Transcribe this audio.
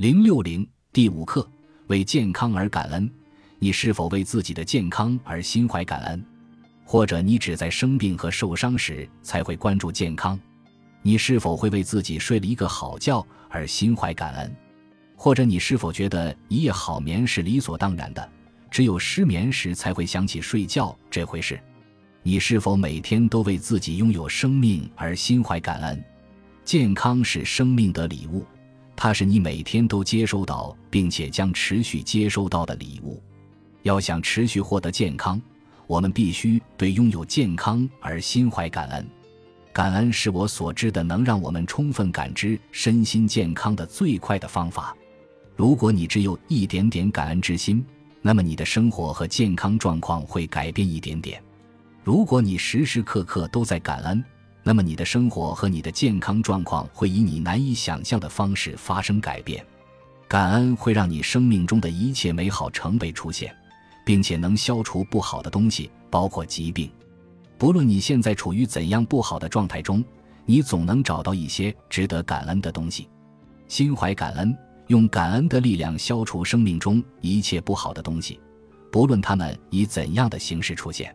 零六零第五课：为健康而感恩。你是否为自己的健康而心怀感恩？或者你只在生病和受伤时才会关注健康？你是否会为自己睡了一个好觉而心怀感恩？或者你是否觉得一夜好眠是理所当然的，只有失眠时才会想起睡觉这回事？你是否每天都为自己拥有生命而心怀感恩？健康是生命的礼物。它是你每天都接收到，并且将持续接收到的礼物。要想持续获得健康，我们必须对拥有健康而心怀感恩。感恩是我所知的能让我们充分感知身心健康的最快的方法。如果你只有一点点感恩之心，那么你的生活和健康状况会改变一点点。如果你时时刻刻都在感恩，那么你的生活和你的健康状况会以你难以想象的方式发生改变。感恩会让你生命中的一切美好成倍出现，并且能消除不好的东西，包括疾病。不论你现在处于怎样不好的状态中，你总能找到一些值得感恩的东西。心怀感恩，用感恩的力量消除生命中一切不好的东西，不论它们以怎样的形式出现。